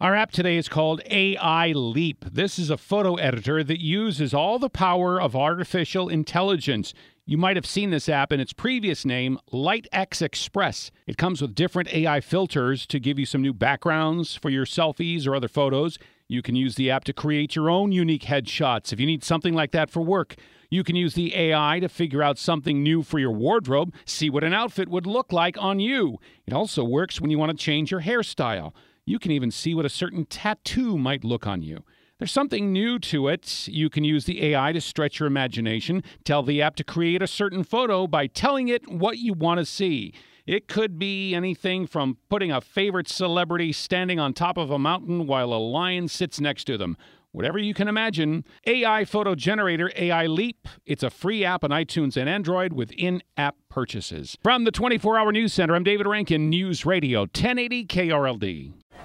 Our app today is called AI Leap. This is a photo editor that uses all the power of artificial intelligence. You might have seen this app in its previous name, LightX Express. It comes with different AI filters to give you some new backgrounds for your selfies or other photos. You can use the app to create your own unique headshots if you need something like that for work. You can use the AI to figure out something new for your wardrobe, see what an outfit would look like on you. It also works when you want to change your hairstyle. You can even see what a certain tattoo might look on you. There's something new to it. You can use the AI to stretch your imagination, tell the app to create a certain photo by telling it what you want to see. It could be anything from putting a favorite celebrity standing on top of a mountain while a lion sits next to them. Whatever you can imagine, AI Photo Generator AI Leap. It's a free app on iTunes and Android with in app purchases. From the 24 Hour News Center, I'm David Rankin, News Radio 1080 KRLD.